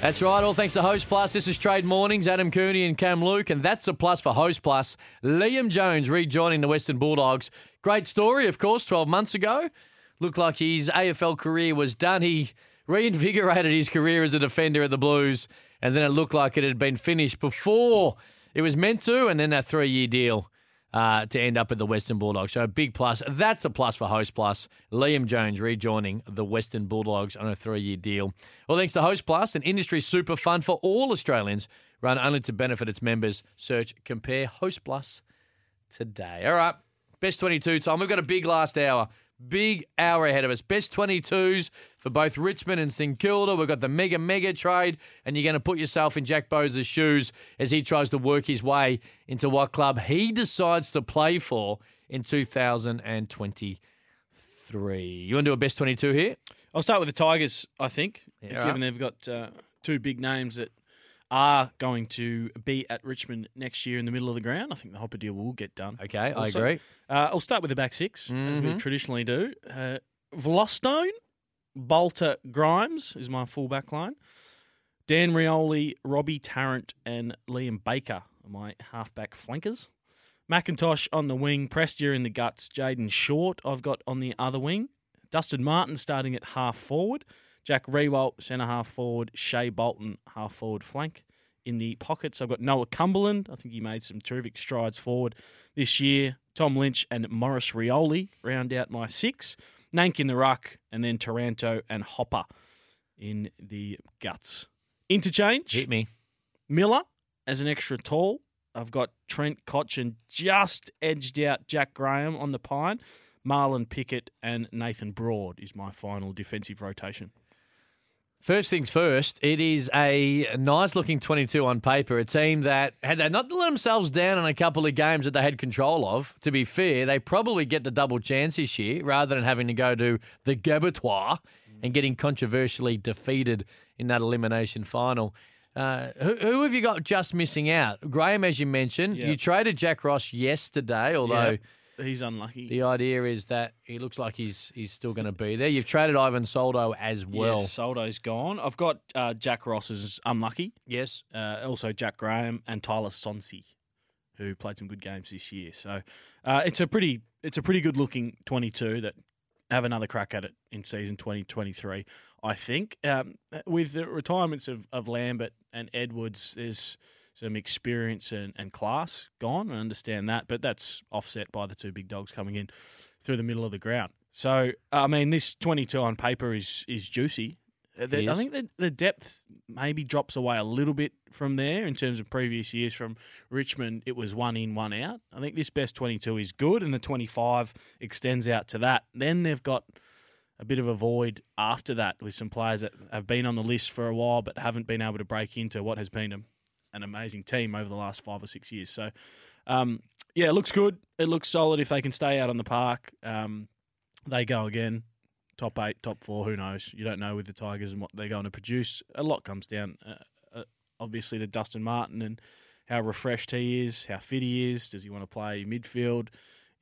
That's right. All thanks to Host Plus. This is Trade Mornings. Adam Cooney and Cam Luke, and that's a plus for Host Plus. Liam Jones rejoining the Western Bulldogs. Great story, of course. Twelve months ago, looked like his AFL career was done. He reinvigorated his career as a defender at the Blues, and then it looked like it had been finished before it was meant to, and then that three-year deal uh, to end up at the Western Bulldogs. So a big plus. That's a plus for Host Plus. Liam Jones rejoining the Western Bulldogs on a three-year deal. Well, thanks to Host Plus, an industry super fund for all Australians, run only to benefit its members. Search Compare Host Plus today. All right, best 22 time. We've got a big last hour. Big hour ahead of us. Best 22s for both Richmond and St Kilda. We've got the mega, mega trade, and you're going to put yourself in Jack Bowes' shoes as he tries to work his way into what club he decides to play for in 2023. You want to do a best 22 here? I'll start with the Tigers, I think, Yeah, given right. they've got uh, two big names that are going to be at Richmond next year in the middle of the ground. I think the Hopper deal will get done. Okay, I agree. Uh, I'll start with the back 6 as we Mhm. traditionally do. Uh, Vlastuin, Balta Grimes is my full back line. Dan Rioli, Robbie Tarrant, and Liam Baker are my halfback flankers. McIntosh on the wing, Prestia in the guts, Jayden Short I've got on the other wing. Dustin Martin starting at half forward. Jack Riewoldt, centre half forward. Shai Bolton, half forward flank. In the pockets, I've got Noah Cumberland. I think he made some terrific strides forward this year. Tom Lynch and Maurice Rioli round out my six. Nank in the ruck, and then Taranto and Hopper in the guts. Interchange. Hit me. Miller as an extra tall. I've got Trent Cotchin just edged out Jack Graham on the pine. Marlon Pickett and Nathan Broad is my final defensive rotation. First things first, it is a nice looking 22 on paper. A team that, had they not let themselves down in a couple of games that they had control of, to be fair, they probably get the double chance this year rather than having to go to the Gabotoir and getting controversially defeated in that elimination final. Uh, who, who have you got just missing out? Graham, as you mentioned, Yeah. you traded Jack Ross yesterday, although. Yeah, he's unlucky. The idea is that he looks like he's he's still going to be there. You've traded Ivan Soldo as well. Yes, Soldo's gone. I've got uh, Jack Ross as unlucky. Yes. Uh, also Jack Graham and Tyler Sonsie, who played some good games this year. So uh, it's a pretty it's a pretty good looking 22 that have another crack at it in season 2023. I think um, with the retirements of, of Lambert and Edwards, there's some experience and, and class gone. I understand that, but that's offset by the two big dogs coming in through the middle of the ground. So I mean, this 22 on paper is is juicy. Uh, I think the, the depth maybe drops away a little bit from there in terms of previous years. From Richmond, it was one in, one out. I think this best 22 is good, and the 25 extends out to that. Then they've got a bit of a void after that with some players that have been on the list for a while but haven't been able to break into what has been a, an amazing team over the last five or six years. So, um, yeah, it looks good. It looks solid if they can stay out on the park. Um, they go again. Top eight, top four, who knows? You don't know with the Tigers and what they're going to produce. A lot comes down, uh, uh, obviously, to Dustin Martin and how refreshed he is, how fit he is. Does he want to play midfield?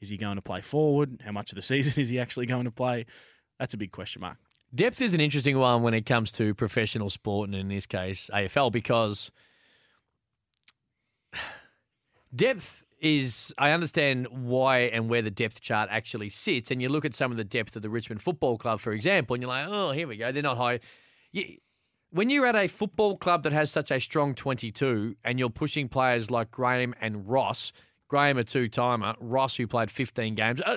Is he going to play forward? How much of the season is he actually going to play? That's a big question mark. Depth is an interesting one when it comes to professional sport, and in this case, AFL, because depth is I understand why and where the depth chart actually sits, and you look at some of the depth of the Richmond Football Club, for example, and you're like, oh, here we go, they're not high. You, when you're at a football club that has such a strong 22 and you're pushing players like Graham and Ross, Graham a two timer, Ross who played 15 games, uh,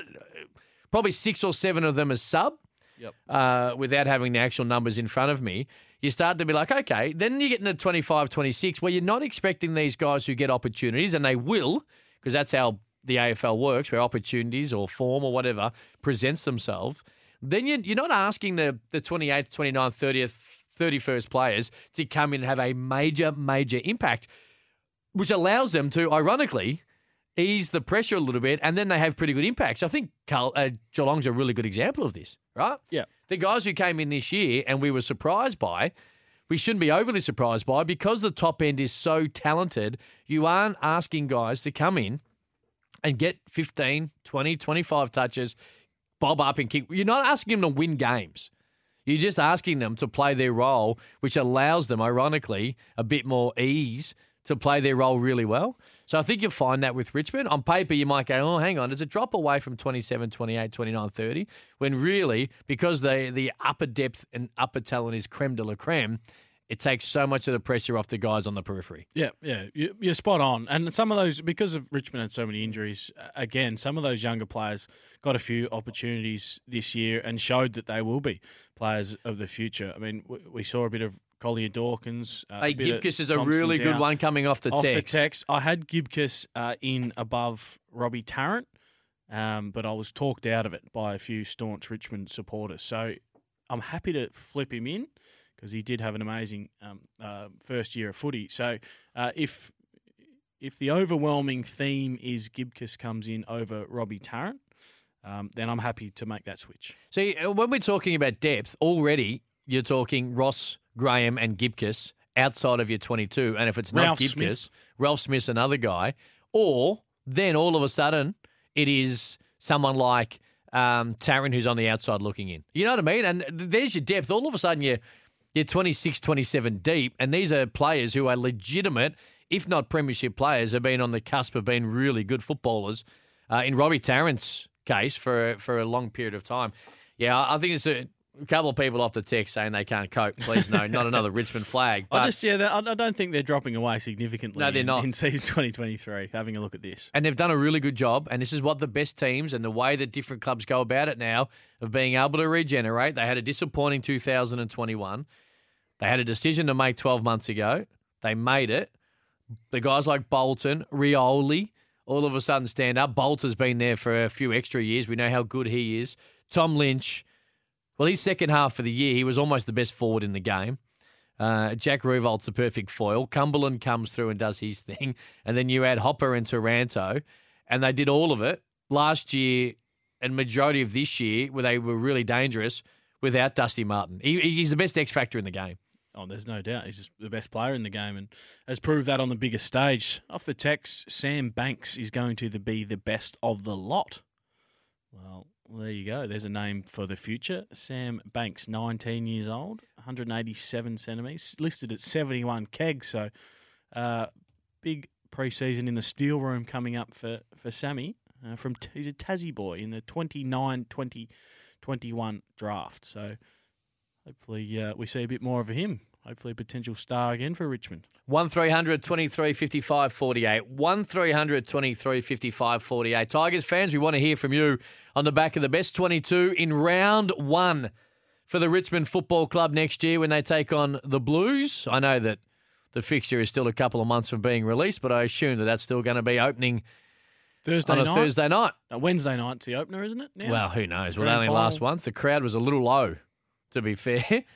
probably six or seven of them as sub, Yep. uh, without having the actual numbers in front of me, you start to be like, okay, then you get into 25, 26, where you're not expecting these guys who get opportunities, and they will, because that's how the AFL works, where opportunities or form or whatever presents themselves. Then you, you're not asking the, the 28th, 29th, 30th, 31st players to come in and have a major, major impact, which allows them to, ironically, ease the pressure a little bit, and then they have pretty good impacts. I think Carl, uh, Geelong's a really good example of this, right? Yeah. The guys who came in this year and we were surprised by, we shouldn't be overly surprised by because the top end is so talented. You aren't asking guys to come in and get 15, 20, 25 touches, bob up and kick. You're not asking them to win games. You're just asking them to play their role, which allows them, ironically, a bit more ease to play their role really well. So I think you'll find that with Richmond. On paper, you might go, oh, hang on, there's a drop away from 27, 28, 29, 30, when really, because the, the upper depth and upper talent is creme de la creme, it takes so much of the pressure off the guys on the periphery. Yeah, yeah, you- you're spot on. And some of those, because of Richmond had so many injuries, again, some of those younger players got a few opportunities this year and showed that they will be players of the future. I mean, we saw a bit of Collier Dawkins. Uh, Hey, Gibcus is a really good one coming off the off text. the text. I had Gibcus uh, in above Robbie Tarrant, um, but I was talked out of it by a few staunch Richmond supporters. So I'm happy to flip him in because he did have an amazing um, uh, first year of footy. So uh, if if the overwhelming theme is Gibcus comes in over Robbie Tarrant, um, then I'm happy to make that switch. See, uh, when we're talking about depth, already you're talking Ross, Graham, and Gibcus outside of your 22. And if it's not Ralph Gibcus, Smith. Ralphsmith's another guy. Or then all of a sudden, it is someone like um, Taryn who's on the outside looking in. You know what I mean? And there's your depth. All of a sudden, you're, you're 26, 27 deep. And these are players who are legitimate, if not premiership players, have been on the cusp of being really good footballers. Uh, in Robbie Tarrant's case, for, for a long period of time. Yeah, I think it's a, a couple of people off the text saying they can't cope. Please, no, not another Richmond flag. But, I just yeah, I don't think they're dropping away significantly. No, they're in- not. in season 2023. Having a look at this. and they've done a really good job. And this is what the best teams and the way that different clubs go about it now of being able to regenerate. They had a disappointing 2021. They had a decision to make 12 months ago. They made it. The guys like Bolton, Rioli, all of a sudden stand up. Bolter's been there for a few extra years. We know how good he is. Tom Lynch, well, his second half of the year, he was almost the best forward in the game. Uh, Jack Riewoldt's a perfect foil. Cumberland comes through and does his thing. And then you add Hopper and Taranto, and they did all of it last year and majority of this year where they were really dangerous without Dusty Martin. He, he's the best X factor in the game. Oh, there's no doubt. He's just the best player in the game and has proved that on the biggest stage. Off the text, Sam Banks is going to be the best of the lot. Well, there you go. There's a name for the future. Sam Banks, 19 years old, 187 centimetres, listed at 71 keg. So, uh, big preseason in the steel room coming up for, for Sammy. Uh, from He's a Tassie boy in the 29 20 21 draft. So, hopefully, uh, we see a bit more of him. Hopefully, a potential star again for Richmond. 1300 23 55 48. 1300 23 55 48. Tigers fans, we want to hear from you on the back of the best 22 in round one for the Richmond Football Club next year when they take on the Blues. I know that the fixture is still a couple of months from being released, but I assume that that's still going to be opening Thursday on a night. Thursday night. Uh, Wednesday night's the opener, isn't it? now? Well, who knows? Well, Grand only last final. once. The crowd was a little low, to be fair.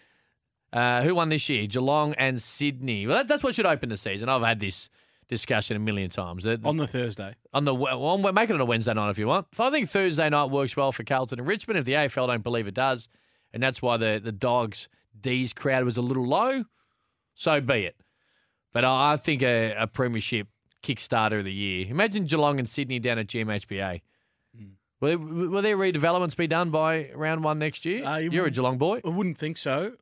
Uh, who won this year? Geelong and Sydney. Well, that, that's what should open the season. I've had this discussion a million times. The- on the Thursday. on the well, make it on a Wednesday night if you want. I think Thursday night works well for Carlton and Richmond. If the AFL don't believe it does, and that's why the the Dogs D's crowd was a little low, so be it. But I I think a, a premiership kickstarter of the year. Imagine Geelong and Sydney down at GMHBA. Will, will their redevelopments be done by round one next year? Uh, you You're a Geelong boy. I wouldn't think so.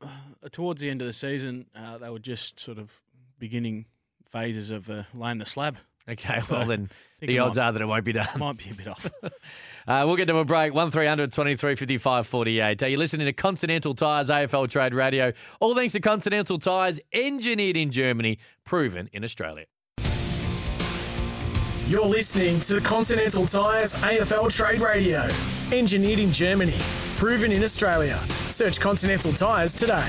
Uh, towards the end of the season, uh, they were just sort of beginning phases of uh, laying the slab. Okay, well then the odds might- are that it won't be done. Might be a bit off. Uh, we'll get to a break. 1300 23 55 48. Are you listening to Continental Tires AFL Trade Radio? All thanks to Continental Tires, engineered in Germany, proven in Australia. You're listening to Continental Tires AFL Trade Radio. Engineered in Germany. Proven in Australia. Search Continental Tires today.